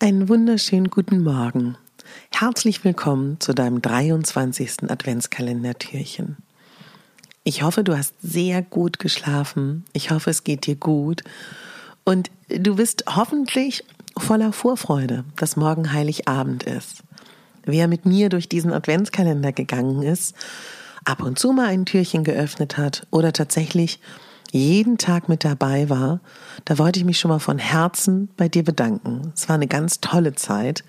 Einen wunderschönen guten Morgen. Herzlich willkommen zu deinem 23. Adventskalendertürchen. Ich hoffe, du hast sehr gut geschlafen. Ich hoffe, es geht dir gut. Und du bist hoffentlich voller Vorfreude, dass morgen Heiligabend ist. Wer mit mir durch diesen Adventskalender gegangen ist, ab und zu mal ein Türchen geöffnet hat oder tatsächlich jeden Tag mit dabei war, da wollte ich mich schon mal von Herzen bei dir bedanken. Es war eine ganz tolle Zeit.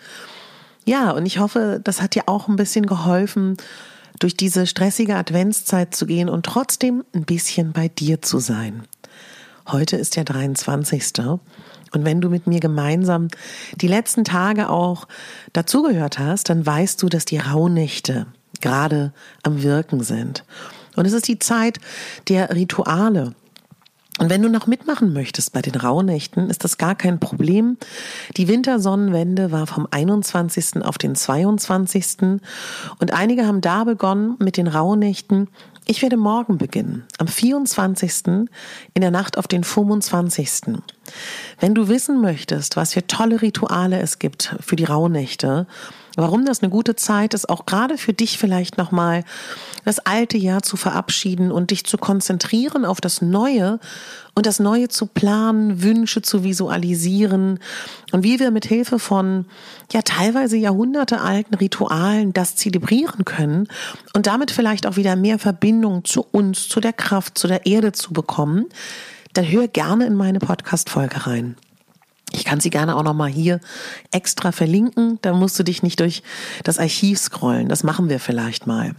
Ja, und ich hoffe, das hat dir auch ein bisschen geholfen, durch diese stressige Adventszeit zu gehen und trotzdem ein bisschen bei dir zu sein. Heute ist der 23. Und wenn du mit mir gemeinsam die letzten Tage auch dazugehört hast, dann weißt du, dass die Rauhnächte gerade am Wirken sind. Und es ist die Zeit der Rituale. Und wenn du noch mitmachen möchtest bei den Rauhnächten, ist das gar kein Problem. Die Wintersonnenwende war vom 21. auf den 22. Und einige haben da begonnen mit den Rauhnächten ich werde morgen beginnen, am 24. in der Nacht auf den 25. Wenn du wissen möchtest, was für tolle Rituale es gibt für die Rauhnächte, warum das eine gute Zeit ist, auch gerade für dich vielleicht nochmal das alte Jahr zu verabschieden und dich zu konzentrieren auf das Neue und das Neue zu planen, Wünsche zu visualisieren und wie wir mit Hilfe von ja teilweise jahrhundertealten Ritualen das zelebrieren können und damit vielleicht auch wieder mehr Verbindung zu uns, zu der Kraft, zu der Erde zu bekommen, dann hör gerne in meine Podcast Folge rein. Ich kann sie gerne auch nochmal hier extra verlinken. Da musst du dich nicht durch das Archiv scrollen. Das machen wir vielleicht mal.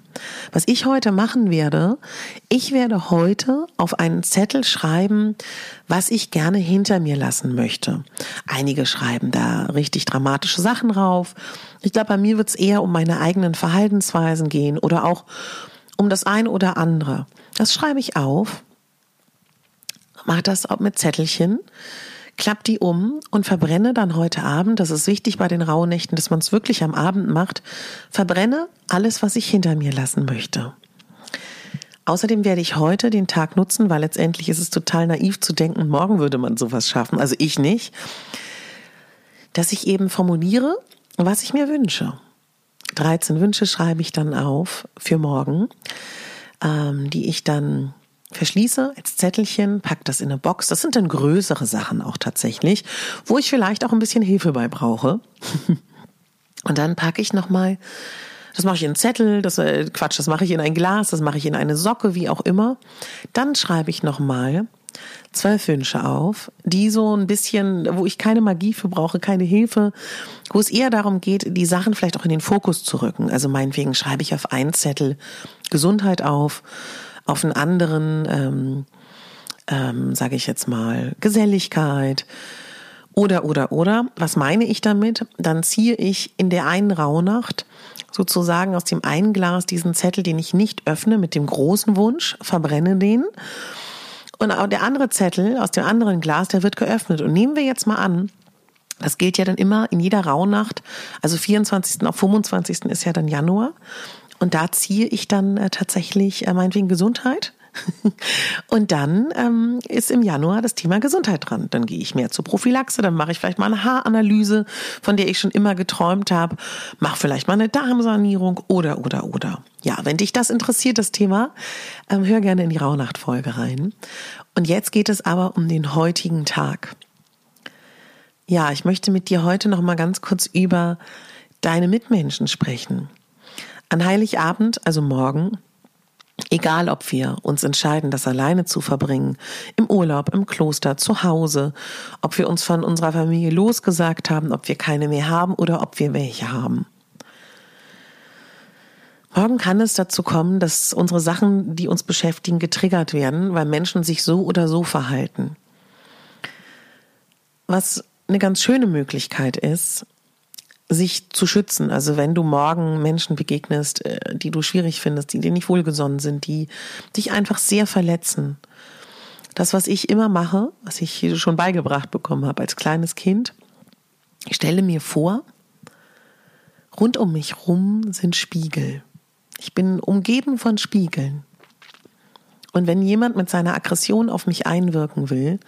Was ich heute machen werde, ich werde heute auf einen Zettel schreiben, was ich gerne hinter mir lassen möchte. Einige schreiben da richtig dramatische Sachen drauf. Ich glaube, bei mir wird es eher um meine eigenen Verhaltensweisen gehen oder auch um das ein oder andere. Das schreibe ich auf. Mach das auch mit Zettelchen klapp die um und verbrenne dann heute Abend, das ist wichtig bei den Rauhnächten, dass man es wirklich am Abend macht, verbrenne alles, was ich hinter mir lassen möchte. Außerdem werde ich heute den Tag nutzen, weil letztendlich ist es total naiv zu denken, morgen würde man sowas schaffen, also ich nicht, dass ich eben formuliere, was ich mir wünsche. 13 Wünsche schreibe ich dann auf für morgen, ähm, die ich dann verschließe als Zettelchen, pack das in eine Box. Das sind dann größere Sachen auch tatsächlich, wo ich vielleicht auch ein bisschen Hilfe bei brauche. Und dann packe ich nochmal, das mache ich in einen Zettel, das äh, Quatsch, das mache ich in ein Glas, das mache ich in eine Socke, wie auch immer. Dann schreibe ich nochmal zwölf Wünsche auf, die so ein bisschen, wo ich keine Magie für brauche, keine Hilfe, wo es eher darum geht, die Sachen vielleicht auch in den Fokus zu rücken. Also meinetwegen schreibe ich auf einen Zettel Gesundheit auf, auf einen anderen, ähm, ähm, sage ich jetzt mal, Geselligkeit oder, oder, oder. Was meine ich damit? Dann ziehe ich in der einen Rauhnacht sozusagen aus dem einen Glas diesen Zettel, den ich nicht öffne, mit dem großen Wunsch, verbrenne den. Und auch der andere Zettel aus dem anderen Glas, der wird geöffnet. Und nehmen wir jetzt mal an, das gilt ja dann immer in jeder Rauhnacht, also 24. auf 25. ist ja dann Januar. Und da ziehe ich dann äh, tatsächlich äh, meinetwegen Gesundheit. Und dann ähm, ist im Januar das Thema Gesundheit dran. Dann gehe ich mehr zur Prophylaxe, dann mache ich vielleicht mal eine Haaranalyse, von der ich schon immer geträumt habe, mache vielleicht mal eine Darmsanierung oder, oder, oder. Ja, wenn dich das interessiert, das Thema, ähm, hör gerne in die Rauhnacht-Folge rein. Und jetzt geht es aber um den heutigen Tag. Ja, ich möchte mit dir heute noch mal ganz kurz über deine Mitmenschen sprechen. An Heiligabend, also morgen, Egal, ob wir uns entscheiden, das alleine zu verbringen, im Urlaub, im Kloster, zu Hause, ob wir uns von unserer Familie losgesagt haben, ob wir keine mehr haben oder ob wir welche haben. Morgen kann es dazu kommen, dass unsere Sachen, die uns beschäftigen, getriggert werden, weil Menschen sich so oder so verhalten. was eine ganz schöne Möglichkeit ist, sich zu schützen. Also wenn du morgen Menschen begegnest, äh, die du schwierig findest, die dir nicht wohlgesonnen sind, die dich einfach sehr verletzen. Das, was ich immer mache, was ich schon beigebracht bekommen habe als kleines Kind, ich stelle mir vor, rund um mich rum sind Spiegel. Ich bin umgeben von Spiegeln. Und wenn jemand mit seiner Aggression auf mich einwirken will,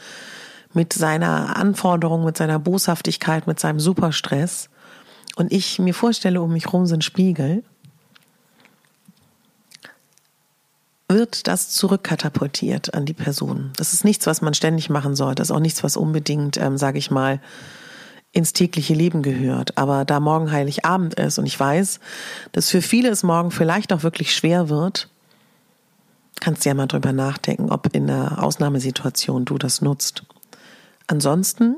mit seiner Anforderung, mit seiner Boshaftigkeit, mit seinem Superstress, und ich mir vorstelle, um mich rum sind Spiegel, wird das zurückkatapultiert an die Person. Das ist nichts, was man ständig machen sollte. Das ist auch nichts, was unbedingt, ähm, sage ich mal, ins tägliche Leben gehört. Aber da morgen Heiligabend ist und ich weiß, dass für viele es morgen vielleicht auch wirklich schwer wird, kannst du ja mal drüber nachdenken, ob in einer Ausnahmesituation du das nutzt. Ansonsten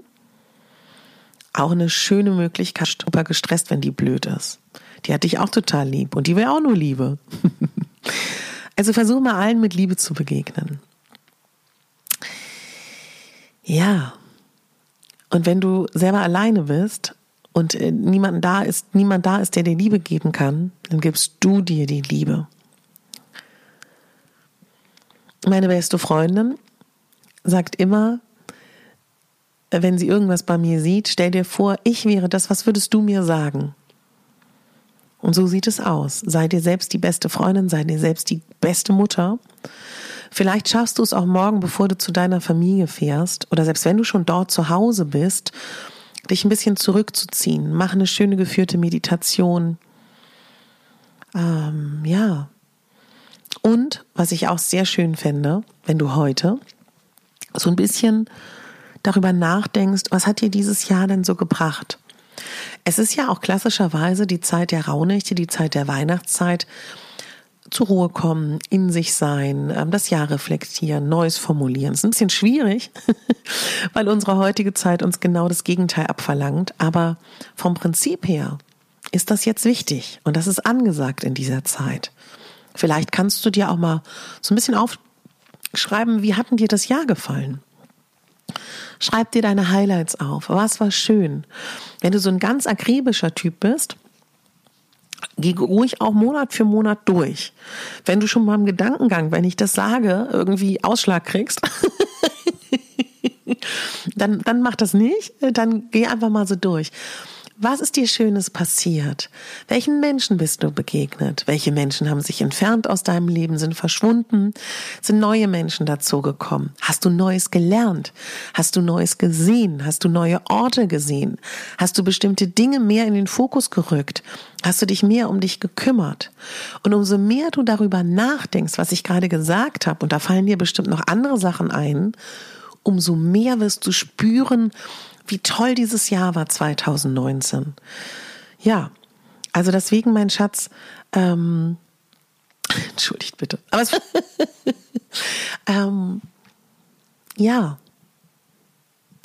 auch eine schöne Möglichkeit, super gestresst, wenn die blöd ist. Die hat dich auch total lieb und die will auch nur Liebe. also versuch mal allen mit Liebe zu begegnen. Ja. Und wenn du selber alleine bist und äh, niemand da ist, niemand da ist, der dir Liebe geben kann, dann gibst du dir die Liebe. Meine beste Freundin sagt immer, wenn sie irgendwas bei mir sieht, stell dir vor, ich wäre das, was würdest du mir sagen? Und so sieht es aus. Sei dir selbst die beste Freundin, sei dir selbst die beste Mutter. Vielleicht schaffst du es auch morgen, bevor du zu deiner Familie fährst, oder selbst wenn du schon dort zu Hause bist, dich ein bisschen zurückzuziehen. Mach eine schöne geführte Meditation. Ähm, ja. Und was ich auch sehr schön fände, wenn du heute so ein bisschen darüber nachdenkst, was hat dir dieses Jahr denn so gebracht? Es ist ja auch klassischerweise die Zeit der Rauhnächte, die Zeit der Weihnachtszeit, zur Ruhe kommen, in sich sein, ähm, das Jahr reflektieren, Neues formulieren. Es ist ein bisschen schwierig, weil unsere heutige Zeit uns genau das Gegenteil abverlangt. Aber vom Prinzip her ist das jetzt wichtig und das ist angesagt in dieser Zeit. Vielleicht kannst du dir auch mal so ein bisschen aufschreiben, wie hatten dir das Jahr gefallen? Schreib dir deine Highlights auf. Was war schön? Wenn du so ein ganz akribischer Typ bist, geh ruhig auch Monat für Monat durch. Wenn du schon mal im Gedankengang, wenn ich das sage, irgendwie Ausschlag kriegst, dann, dann mach das nicht. Dann geh einfach mal so durch. Was ist dir Schönes passiert? Welchen Menschen bist du begegnet? Welche Menschen haben sich entfernt aus deinem Leben, sind verschwunden? Sind neue Menschen dazugekommen? Hast du Neues gelernt? Hast du Neues gesehen? Hast du neue Orte gesehen? Hast du bestimmte Dinge mehr in den Fokus gerückt? Hast du dich mehr um dich gekümmert? Und umso mehr du darüber nachdenkst, was ich gerade gesagt habe, und da fallen dir bestimmt noch andere Sachen ein, umso mehr wirst du spüren, wie toll dieses Jahr war 2019. Ja, also deswegen, mein Schatz, ähm, entschuldigt bitte, aber es, ähm, ja,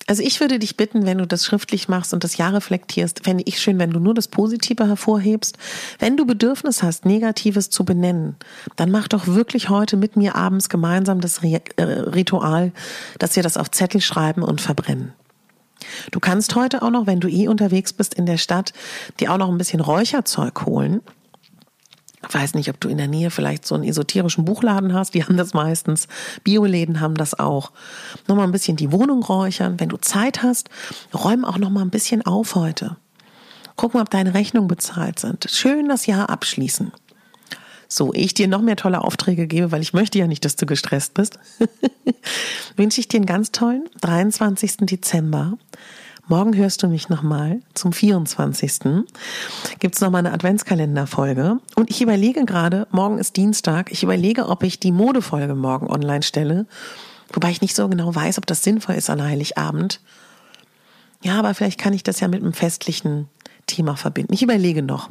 also ich würde dich bitten, wenn du das schriftlich machst und das Jahr reflektierst, fände ich schön, wenn du nur das Positive hervorhebst. Wenn du Bedürfnis hast, Negatives zu benennen, dann mach doch wirklich heute mit mir abends gemeinsam das äh, Ritual, dass wir das auf Zettel schreiben und verbrennen. Du kannst heute auch noch, wenn du eh unterwegs bist in der Stadt, dir auch noch ein bisschen Räucherzeug holen. Weiß nicht, ob du in der Nähe vielleicht so einen esoterischen Buchladen hast. Die haben das meistens. Bioläden haben das auch. Nochmal ein bisschen die Wohnung räuchern. Wenn du Zeit hast, räum auch noch mal ein bisschen auf heute. Guck mal, ob deine Rechnungen bezahlt sind. Schön das Jahr abschließen. So, ich dir noch mehr tolle Aufträge gebe, weil ich möchte ja nicht, dass du gestresst bist, wünsche ich dir einen ganz tollen 23. Dezember. Morgen hörst du mich nochmal zum 24. Gibt's nochmal eine Adventskalenderfolge. Und ich überlege gerade, morgen ist Dienstag, ich überlege, ob ich die Modefolge morgen online stelle. Wobei ich nicht so genau weiß, ob das sinnvoll ist an Heiligabend. Ja, aber vielleicht kann ich das ja mit einem festlichen Thema verbinden. Ich überlege noch.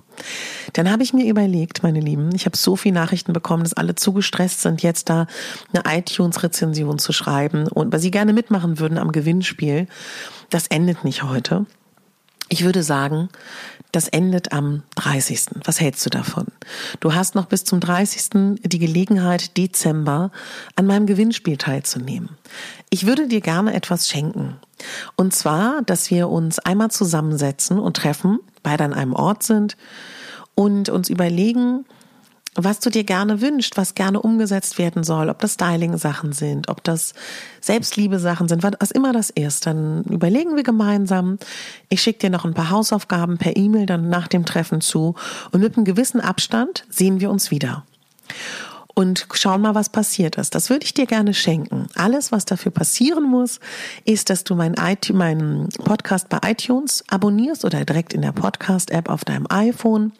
Dann habe ich mir überlegt, meine Lieben, ich habe so viele Nachrichten bekommen, dass alle zu gestresst sind, jetzt da eine iTunes-Rezension zu schreiben und weil sie gerne mitmachen würden am Gewinnspiel. Das endet nicht heute. Ich würde sagen, das endet am 30. Was hältst du davon? Du hast noch bis zum 30. die Gelegenheit, Dezember an meinem Gewinnspiel teilzunehmen. Ich würde dir gerne etwas schenken. Und zwar, dass wir uns einmal zusammensetzen und treffen, beide an einem Ort sind und uns überlegen, was du dir gerne wünschst, was gerne umgesetzt werden soll, ob das Styling-Sachen sind, ob das Selbstliebe-Sachen sind, was immer das ist, dann überlegen wir gemeinsam. Ich schicke dir noch ein paar Hausaufgaben per E-Mail dann nach dem Treffen zu und mit einem gewissen Abstand sehen wir uns wieder und schauen mal, was passiert ist. Das würde ich dir gerne schenken. Alles, was dafür passieren muss, ist, dass du meinen mein Podcast bei iTunes abonnierst oder direkt in der Podcast-App auf deinem iPhone,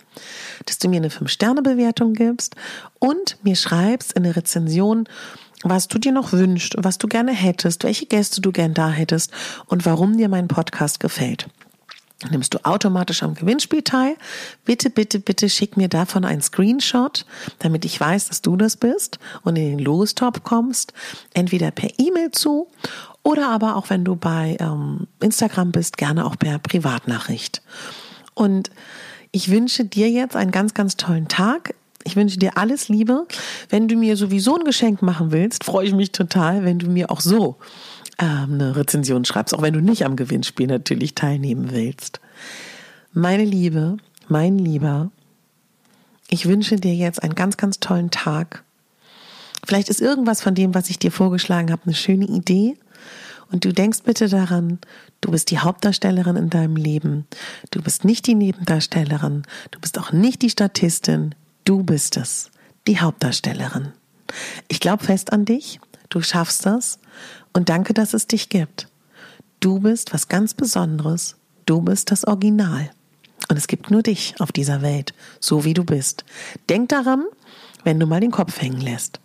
dass du mir eine 5-Sterne-Bewertung gibst und mir schreibst in der Rezension, was du dir noch wünschst, was du gerne hättest, welche Gäste du gern da hättest und warum dir mein Podcast gefällt nimmst du automatisch am Gewinnspiel teil. Bitte, bitte, bitte schick mir davon einen Screenshot, damit ich weiß, dass du das bist und in den Lostop kommst. Entweder per E-Mail zu oder aber auch wenn du bei ähm, Instagram bist, gerne auch per Privatnachricht. Und ich wünsche dir jetzt einen ganz, ganz tollen Tag. Ich wünsche dir alles Liebe. Wenn du mir sowieso ein Geschenk machen willst, freue ich mich total, wenn du mir auch so ähm, eine Rezension schreibst, auch wenn du nicht am Gewinnspiel natürlich teilnehmen willst. Meine Liebe, mein Lieber, ich wünsche dir jetzt einen ganz, ganz tollen Tag. Vielleicht ist irgendwas von dem, was ich dir vorgeschlagen habe, eine schöne Idee. Und du denkst bitte daran, du bist die Hauptdarstellerin in deinem Leben. Du bist nicht die Nebendarstellerin. Du bist auch nicht die Statistin. Du bist es, die Hauptdarstellerin. Ich glaube fest an dich. Du schaffst das. Und danke, dass es dich gibt. Du bist was ganz Besonderes. Du bist das Original. Und es gibt nur dich auf dieser Welt, so wie du bist. Denk daran, wenn du mal den Kopf hängen lässt.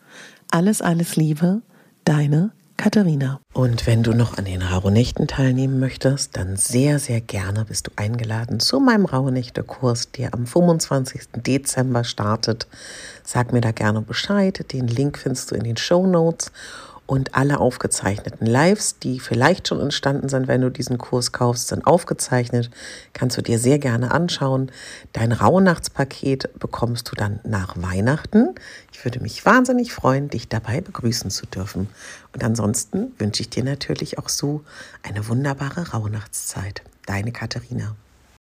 Alles, alles Liebe, deine Katharina. Und wenn du noch an den Rauhnächten teilnehmen möchtest, dann sehr, sehr gerne bist du eingeladen zu meinem Rauhnächte-Kurs, der am 25. Dezember startet. Sag mir da gerne Bescheid. Den Link findest du in den Show Notes und alle aufgezeichneten Lives, die vielleicht schon entstanden sind, wenn du diesen Kurs kaufst, sind aufgezeichnet. Kannst du dir sehr gerne anschauen. Dein Rauhnachtspaket bekommst du dann nach Weihnachten. Ich würde mich wahnsinnig freuen, dich dabei begrüßen zu dürfen. Und ansonsten wünsche ich dir natürlich auch so eine wunderbare Rauhnachtszeit. Deine Katharina.